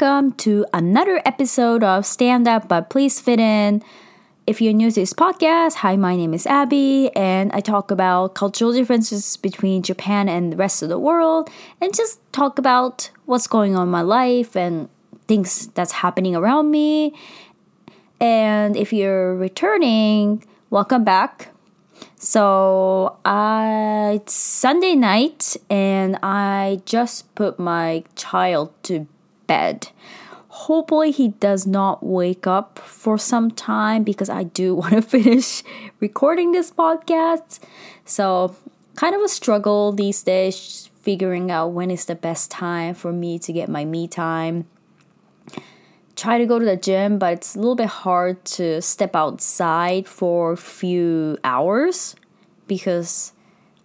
welcome to another episode of Stand Up But Please Fit In. If you're new to this podcast, hi, my name is Abby, and I talk about cultural differences between Japan and the rest of the world, and just talk about what's going on in my life and things that's happening around me. And if you're returning, welcome back. So uh, it's Sunday night, and I just put my child to bed. Hopefully, he does not wake up for some time because I do want to finish recording this podcast. So, kind of a struggle these days figuring out when is the best time for me to get my me time try to go to the gym, but it's a little bit hard to step outside for a few hours because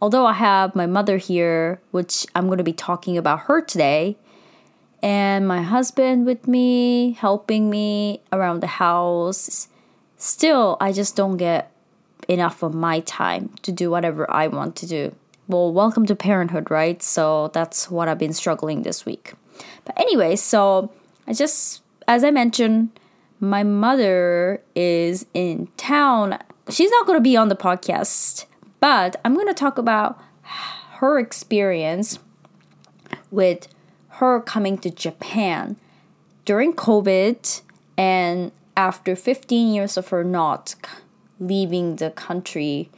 although I have my mother here, which I'm going to be talking about her today, and my husband with me, helping me around the house, still, I just don't get enough of my time to do whatever I want to do. Well, welcome to parenthood, right? So that's what I've been struggling this week. But anyway, so I just as I mentioned, my mother is in town. She's not going to be on the podcast, but I'm going to talk about her experience with her coming to Japan during COVID and after 15 years of her not leaving the country.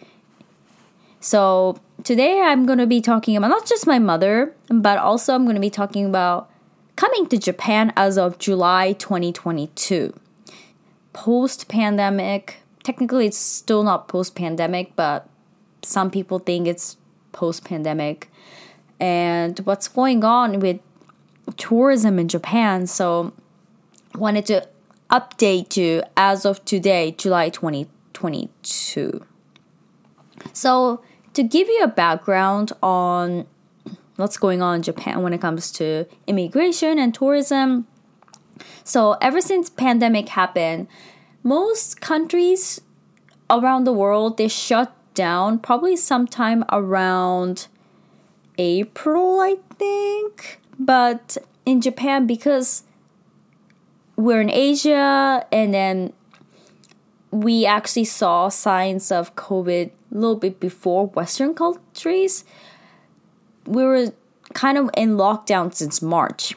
So, today I'm going to be talking about not just my mother, but also I'm going to be talking about coming to Japan as of July 2022. Post pandemic, technically it's still not post pandemic, but some people think it's post pandemic. And what's going on with tourism in Japan. So, wanted to update you as of today, July 2022. So, to give you a background on what's going on in Japan when it comes to immigration and tourism. So ever since pandemic happened, most countries around the world they shut down probably sometime around April, I think. But in Japan because we're in Asia and then we actually saw signs of COVID a little bit before Western countries we were kind of in lockdown since March.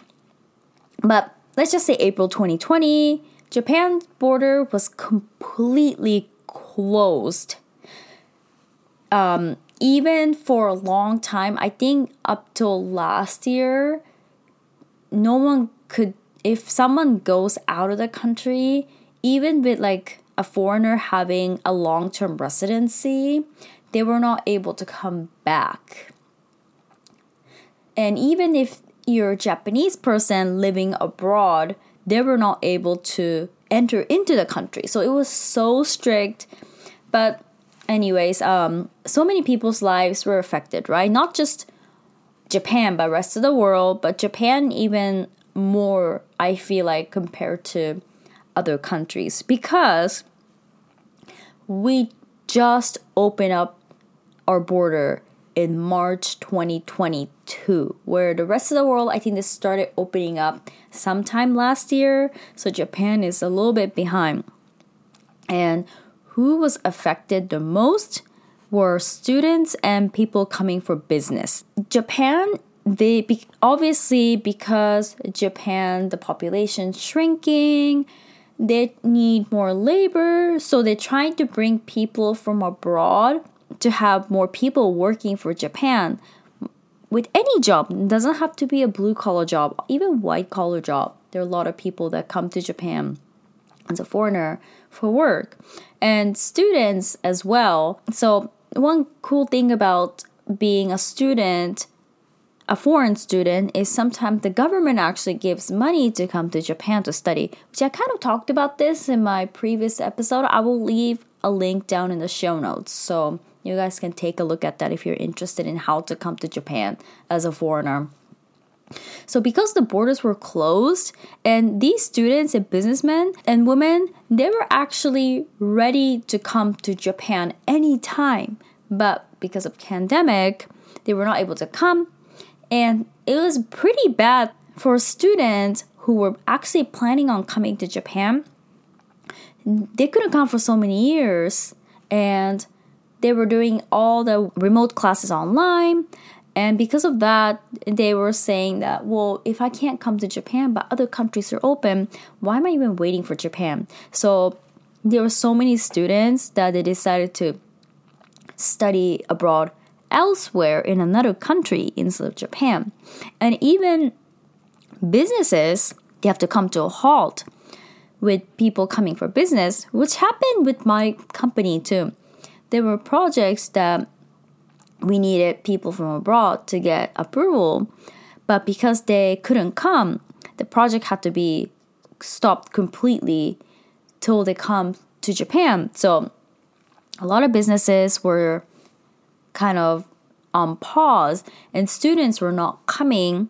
But let's just say April 2020, Japan's border was completely closed. Um, even for a long time, I think up till last year, no one could, if someone goes out of the country, even with like a foreigner having a long term residency, they were not able to come back and even if you're a Japanese person living abroad, they were not able to enter into the country. So it was so strict. But anyways, um, so many people's lives were affected, right? Not just Japan, but rest of the world. But Japan even more, I feel like, compared to other countries because we just opened up our border in March 2022, where the rest of the world, I think, they started opening up sometime last year. So Japan is a little bit behind. And who was affected the most were students and people coming for business. Japan, they obviously because Japan, the population shrinking, they need more labor, so they're trying to bring people from abroad to have more people working for Japan with any job. It doesn't have to be a blue collar job, even white collar job. There are a lot of people that come to Japan as a foreigner for work and students as well. So, one cool thing about being a student, a foreign student, is sometimes the government actually gives money to come to Japan to study, which I kind of talked about this in my previous episode. I will leave a link down in the show notes. So, you guys can take a look at that if you're interested in how to come to Japan as a foreigner. So, because the borders were closed, and these students and businessmen and women, they were actually ready to come to Japan anytime. But because of pandemic, they were not able to come, and it was pretty bad for students who were actually planning on coming to Japan, they couldn't come for so many years and they were doing all the remote classes online and because of that they were saying that well if i can't come to japan but other countries are open why am i even waiting for japan? So there were so many students that they decided to study abroad elsewhere in another country instead of japan. And even businesses they have to come to a halt with people coming for business which happened with my company too. There were projects that we needed people from abroad to get approval, but because they couldn't come, the project had to be stopped completely till they come to Japan. So a lot of businesses were kind of on pause and students were not coming.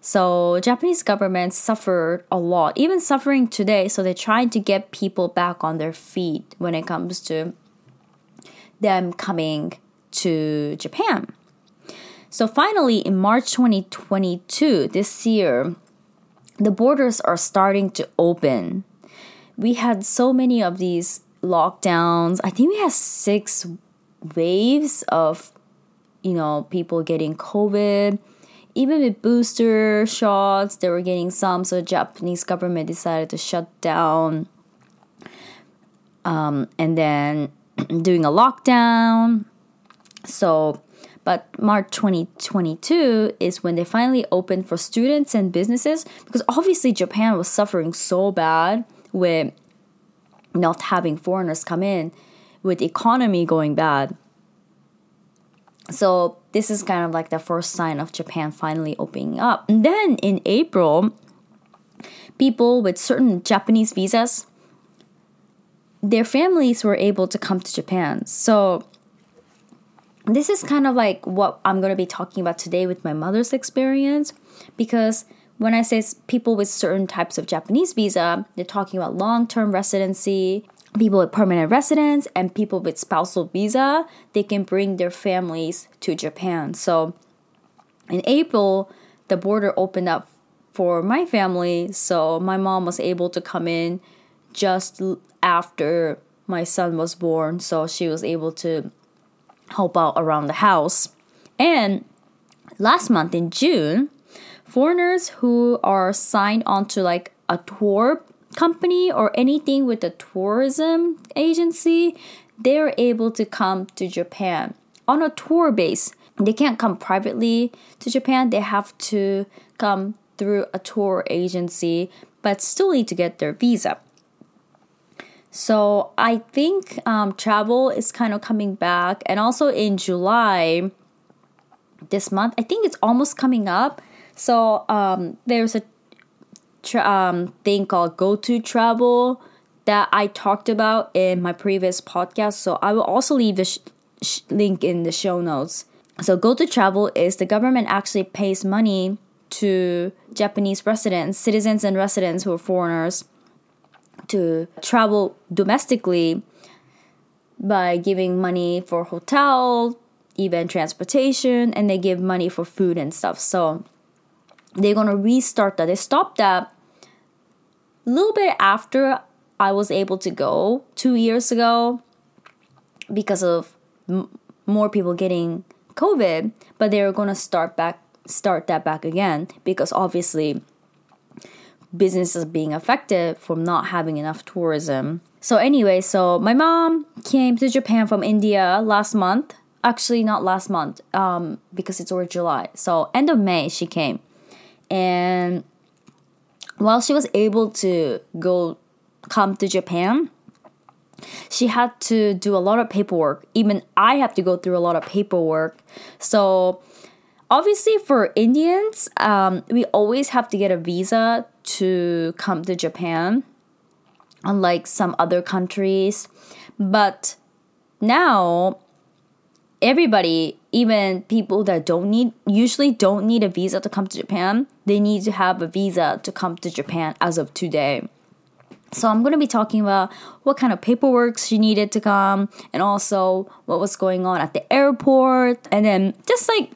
So Japanese government suffered a lot, even suffering today. So they're trying to get people back on their feet when it comes to them coming to Japan. So finally, in March 2022, this year, the borders are starting to open. We had so many of these lockdowns. I think we had six waves of, you know, people getting COVID. Even with booster shots, they were getting some. So Japanese government decided to shut down. Um, and then doing a lockdown. So, but March 2022 is when they finally opened for students and businesses because obviously Japan was suffering so bad with not having foreigners come in, with economy going bad. So, this is kind of like the first sign of Japan finally opening up. And then in April, people with certain Japanese visas their families were able to come to Japan. So this is kind of like what I'm going to be talking about today with my mother's experience because when I say people with certain types of Japanese visa, they're talking about long-term residency, people with permanent residence and people with spousal visa, they can bring their families to Japan. So in April, the border opened up for my family, so my mom was able to come in just after my son was born, so she was able to help out around the house. And last month in June, foreigners who are signed onto like a tour company or anything with a tourism agency, they're able to come to Japan on a tour base. They can't come privately to Japan, they have to come through a tour agency, but still need to get their visa. So I think um, travel is kind of coming back, and also in July this month, I think it's almost coming up. So um, there's a tra- um, thing called Go to Travel that I talked about in my previous podcast. So I will also leave the sh- sh- link in the show notes. So Go to Travel is the government actually pays money to Japanese residents, citizens, and residents who are foreigners to travel domestically by giving money for hotel, even transportation, and they give money for food and stuff. So they're gonna restart that. They stopped that a little bit after I was able to go two years ago because of m- more people getting COVID, but they're gonna start back start that back again because obviously businesses being affected from not having enough tourism. So anyway, so my mom came to Japan from India last month. Actually, not last month, um, because it's already July. So end of May she came, and while she was able to go come to Japan, she had to do a lot of paperwork. Even I have to go through a lot of paperwork. So obviously for Indians, um, we always have to get a visa to come to Japan, unlike some other countries. But now, everybody, even people that don't need, usually don't need a visa to come to Japan, they need to have a visa to come to Japan as of today. So I'm going to be talking about what kind of paperwork she needed to come and also what was going on at the airport and then just like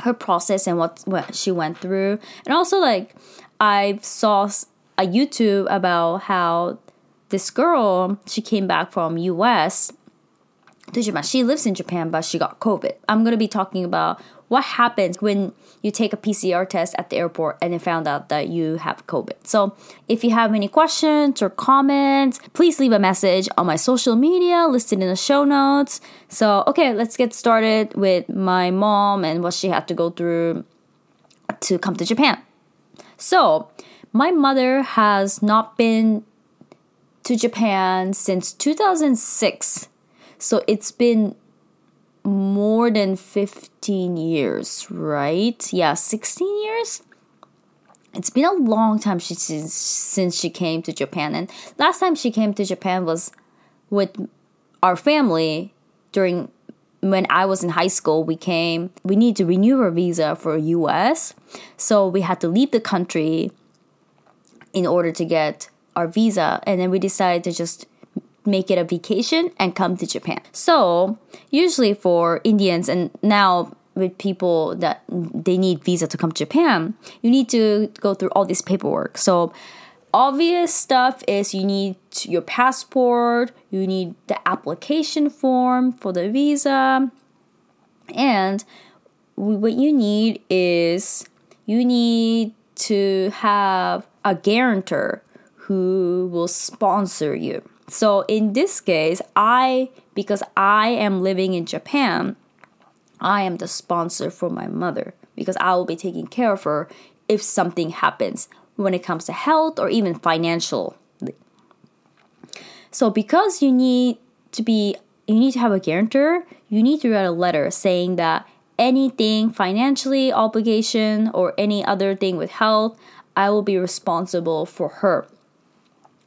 her process and what, what she went through and also like I saw a YouTube about how this girl she came back from US to. She lives in Japan, but she got COVID. I'm gonna be talking about what happens when you take a PCR test at the airport and they found out that you have COVID. So, if you have any questions or comments, please leave a message on my social media listed in the show notes. So, okay, let's get started with my mom and what she had to go through to come to Japan. So, my mother has not been to Japan since 2006. So it's been more than 15 years, right? Yeah, 16 years? It's been a long time since, since she came to Japan. And last time she came to Japan was with our family during when I was in high school, we came, we need to renew our visa for US. So we had to leave the country in order to get our visa. And then we decided to just make it a vacation and come to Japan. So, usually for Indians and now with people that they need visa to come to Japan, you need to go through all this paperwork. So, obvious stuff is you need your passport, you need the application form for the visa, and what you need is you need to have a guarantor who will sponsor you. So in this case, I because I am living in Japan, I am the sponsor for my mother because I will be taking care of her if something happens when it comes to health or even financial. So because you need to be you need to have a guarantor, you need to write a letter saying that anything financially obligation or any other thing with health, I will be responsible for her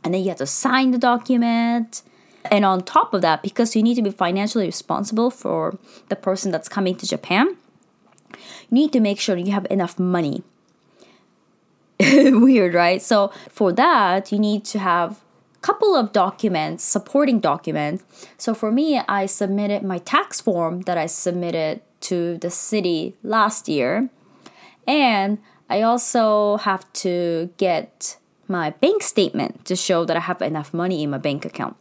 and then you have to sign the document. And on top of that, because you need to be financially responsible for the person that's coming to Japan, you need to make sure you have enough money. Weird, right? So for that, you need to have a couple of documents, supporting documents. So for me, I submitted my tax form that I submitted to the city last year. And I also have to get my bank statement to show that I have enough money in my bank account.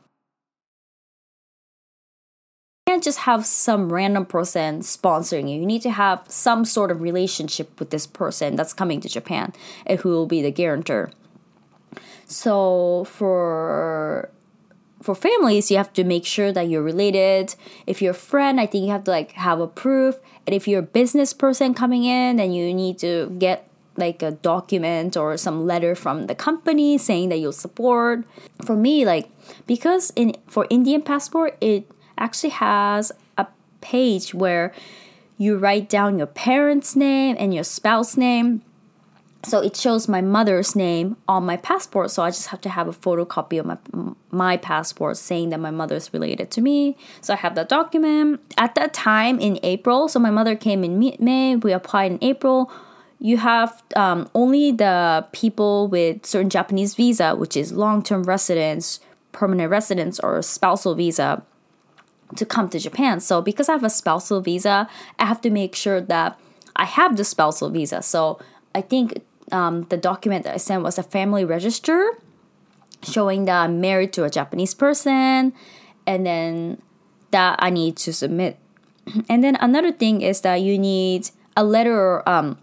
You can't just have some random person sponsoring you. You need to have some sort of relationship with this person that's coming to Japan and who will be the guarantor. So for for families, you have to make sure that you're related. If you're a friend, I think you have to like have a proof. And if you're a business person coming in, then you need to get like a document or some letter from the company saying that you'll support. For me, like because in for Indian passport, it actually has a page where you write down your parents' name and your spouse name. So it shows my mother's name on my passport. So I just have to have a photocopy of my my passport saying that my mother's related to me. So I have that document. At that time in April, so my mother came in May. We applied in April you have um, only the people with certain Japanese visa, which is long term residence, permanent residence, or spousal visa, to come to Japan. So, because I have a spousal visa, I have to make sure that I have the spousal visa. So, I think um, the document that I sent was a family register showing that I'm married to a Japanese person, and then that I need to submit. And then another thing is that you need a letter. Um,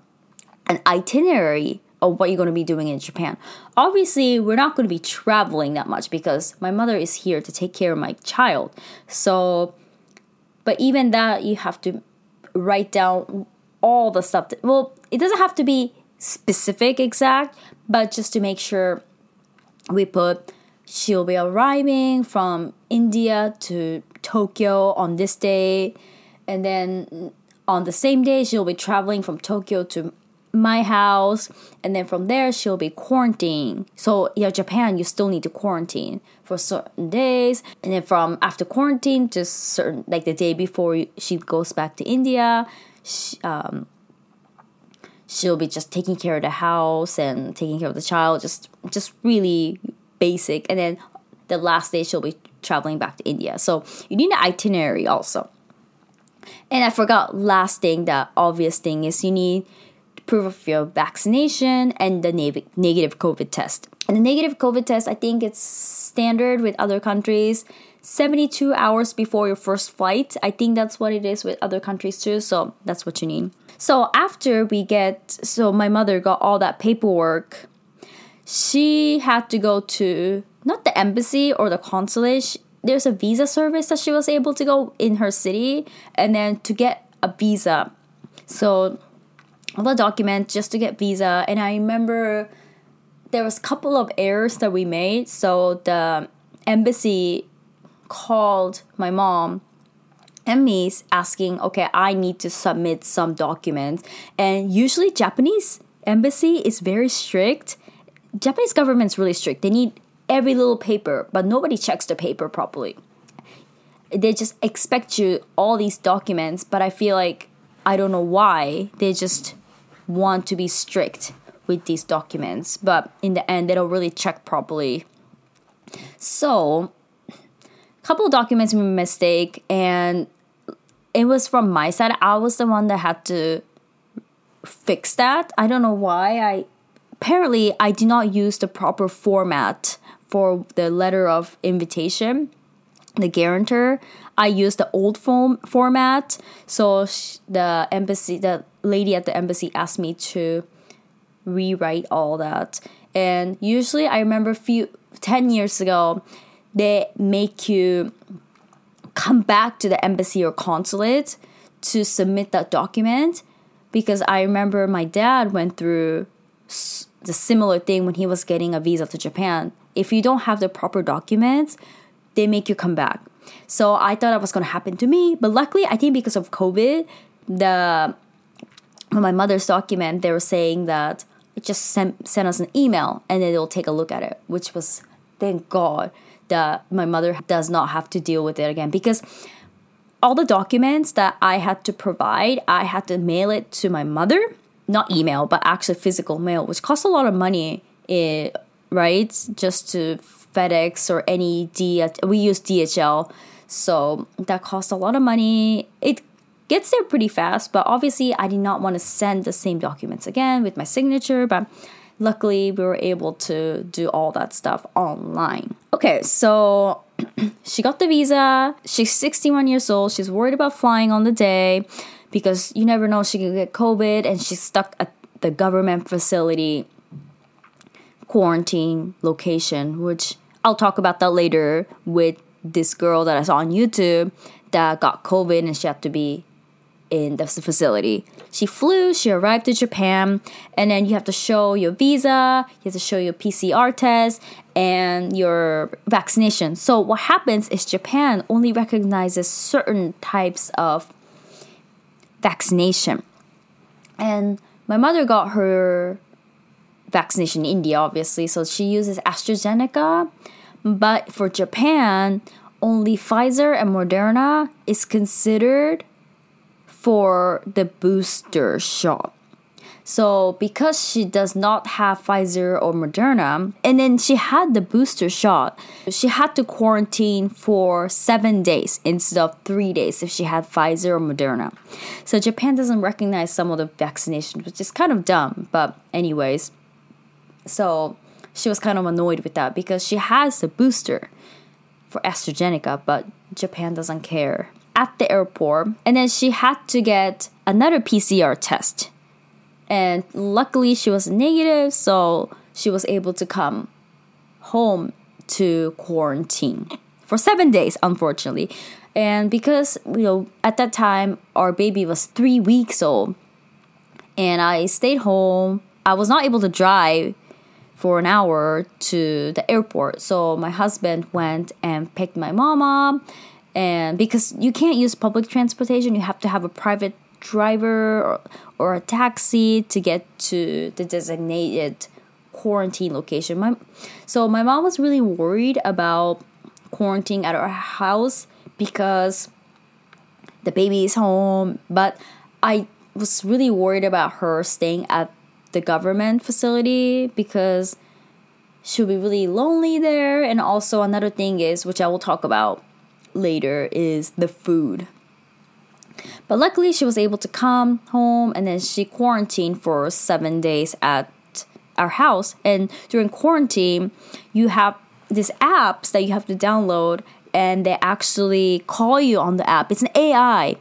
an itinerary of what you're going to be doing in Japan. Obviously, we're not going to be traveling that much because my mother is here to take care of my child. So, but even that, you have to write down all the stuff. That, well, it doesn't have to be specific, exact, but just to make sure we put she'll be arriving from India to Tokyo on this day, and then on the same day she'll be traveling from Tokyo to my house and then from there she'll be quarantined. So yeah japan you still need to quarantine for certain days. And then from after quarantine to certain like the day before she goes back to india she, um, she'll be just taking care of the house and taking care of the child just just really basic. And then the last day she'll be traveling back to india. So you need an itinerary also. And i forgot last thing the obvious thing is you need proof of your vaccination and the negative COVID test. And the negative COVID test, I think it's standard with other countries. 72 hours before your first flight. I think that's what it is with other countries too. So that's what you need. So after we get, so my mother got all that paperwork, she had to go to not the embassy or the consulate. There's a visa service that she was able to go in her city and then to get a visa. So all the documents just to get visa. And I remember there was a couple of errors that we made. So the embassy called my mom and me asking, okay, I need to submit some documents. And usually Japanese embassy is very strict. Japanese government's really strict. They need every little paper, but nobody checks the paper properly. They just expect you all these documents, but I feel like I don't know why. They just want to be strict with these documents, but in the end they don't really check properly. So, a couple documents a mistake and it was from my side. I was the one that had to fix that. I don't know why. I apparently I did not use the proper format for the letter of invitation, the guarantor. I used the old form format. So the embassy, the lady at the embassy asked me to rewrite all that. And usually, I remember few ten years ago, they make you come back to the embassy or consulate to submit that document because I remember my dad went through the similar thing when he was getting a visa to Japan. If you don't have the proper documents, they make you come back. So I thought that was going to happen to me, but luckily I think because of COVID, the my mother's document they were saying that it just send send us an email and then they'll take a look at it, which was thank God that my mother does not have to deal with it again because all the documents that I had to provide, I had to mail it to my mother, not email, but actually physical mail, which costs a lot of money, it, eh, right? Just to FedEx or any D, we use DHL, so that costs a lot of money. It gets there pretty fast, but obviously I did not want to send the same documents again with my signature, but luckily we were able to do all that stuff online. Okay, so she got the visa. She's 61 years old. She's worried about flying on the day because you never know she could get COVID and she's stuck at the government facility quarantine location, which I'll talk about that later with this girl that I saw on YouTube that got COVID and she had to be in the facility. She flew, she arrived to Japan, and then you have to show your visa, you have to show your PCR test, and your vaccination. So, what happens is Japan only recognizes certain types of vaccination. And my mother got her vaccination in India, obviously, so she uses AstraZeneca. But for Japan, only Pfizer and Moderna is considered for the booster shot. So, because she does not have Pfizer or Moderna, and then she had the booster shot, she had to quarantine for seven days instead of three days if she had Pfizer or Moderna. So, Japan doesn't recognize some of the vaccinations, which is kind of dumb, but, anyways. So, she was kind of annoyed with that because she has the booster for AstraZeneca, but Japan doesn't care at the airport and then she had to get another PCR test. And luckily she was negative, so she was able to come home to quarantine for 7 days unfortunately. And because you know at that time our baby was 3 weeks old and I stayed home, I was not able to drive for an hour to the airport. So my husband went and picked my mom up and because you can't use public transportation you have to have a private driver or, or a taxi to get to the designated quarantine location. My, so my mom was really worried about quarantining at our house because the baby is home but i was really worried about her staying at the government facility because she'll be really lonely there. And also another thing is which i will talk about later is the food. But luckily, she was able to come home and then she quarantined for seven days at our house. And during quarantine, you have these apps that you have to download and they actually call you on the app. It's an AI,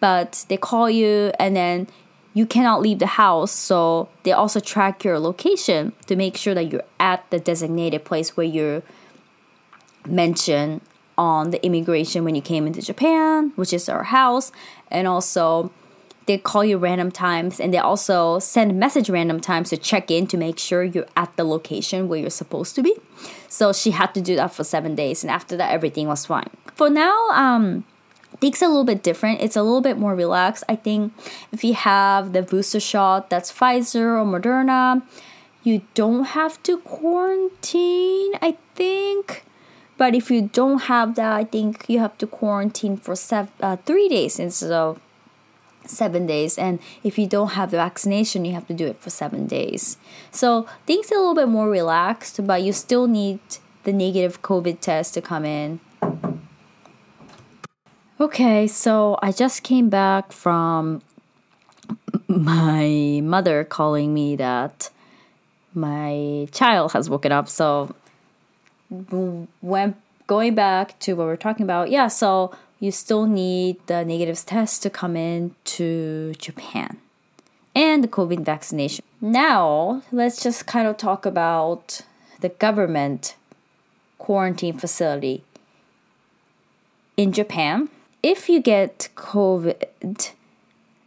but they call you and then you cannot leave the house. So they also track your location to make sure that you're at the designated place where you're mentioned on the immigration when you came into Japan, which is our house, and also they call you random times and they also send message random times to check in to make sure you're at the location where you're supposed to be. So she had to do that for seven days, and after that, everything was fine. For now, um, things a little bit different. It's a little bit more relaxed. I think if you have the booster shot that's Pfizer or Moderna, you don't have to quarantine, I think. But if you don't have that, I think you have to quarantine for seven, uh, three days instead of seven days. And if you don't have the vaccination, you have to do it for seven days. So things are a little bit more relaxed, but you still need the negative COVID test to come in. Okay, so I just came back from my mother calling me that my child has woken up. So when going back to what we're talking about, yeah, so you still need the negative test to come in to Japan and the COVID vaccination. Now, let's just kind of talk about the government quarantine facility in Japan. If you get COVID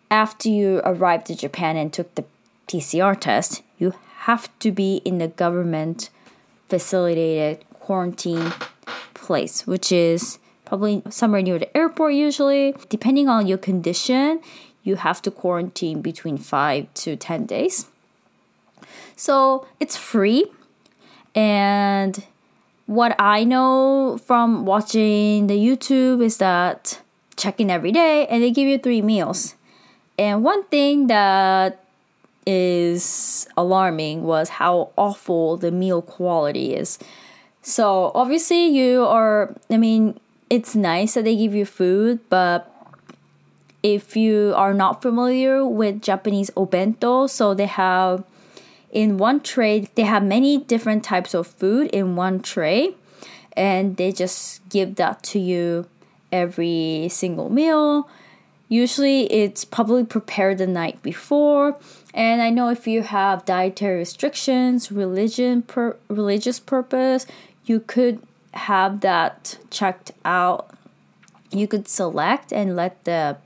after you arrived to Japan and took the PCR test, you have to be in the government facilitated quarantine place, which is probably somewhere near the airport usually. Depending on your condition, you have to quarantine between 5 to 10 days. So it's free. And what I know from watching the YouTube is that check in every day and they give you three meals. And one thing that is alarming was how awful the meal quality is. So obviously you are I mean it's nice that they give you food, but if you are not familiar with Japanese obento, so they have in one tray they have many different types of food in one tray and they just give that to you every single meal. Usually it's probably prepared the night before. And I know if you have dietary restrictions, religion per religious purpose, you could have that checked out. You could select and let the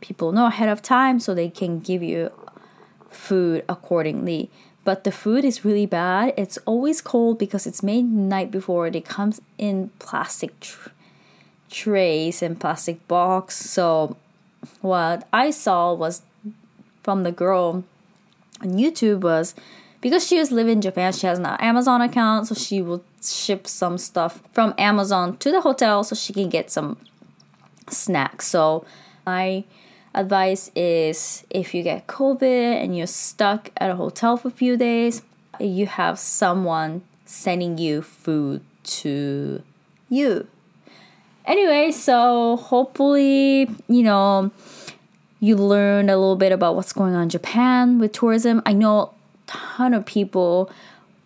people know ahead of time so they can give you food accordingly. But the food is really bad. It's always cold because it's made night before. It comes in plastic tr- trays and plastic box. So what I saw was from the girl on YouTube was because she was living in Japan, she has an Amazon account, so she will ship some stuff from Amazon to the hotel so she can get some snacks. So my advice is if you get COVID and you're stuck at a hotel for a few days, you have someone sending you food to you. Anyway, so hopefully, you know, you learn a little bit about what's going on in Japan with tourism. I know ton of people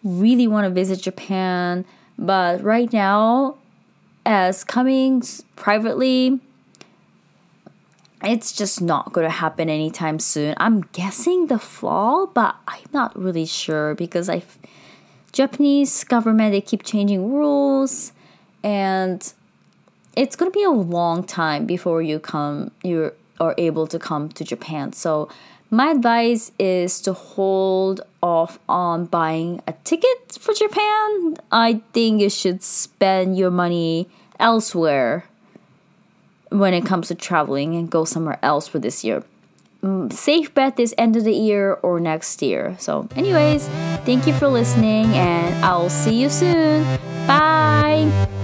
really want to visit Japan, but right now, as coming privately, it's just not going to happen anytime soon. I'm guessing the fall, but I'm not really sure because I Japanese government they keep changing rules and it's going to be a long time before you come you are able to come to Japan. So my advice is to hold off on buying a ticket for Japan. I think you should spend your money elsewhere when it comes to traveling and go somewhere else for this year. Mm, safe bet this end of the year or next year. So, anyways, thank you for listening, and I'll see you soon. Bye.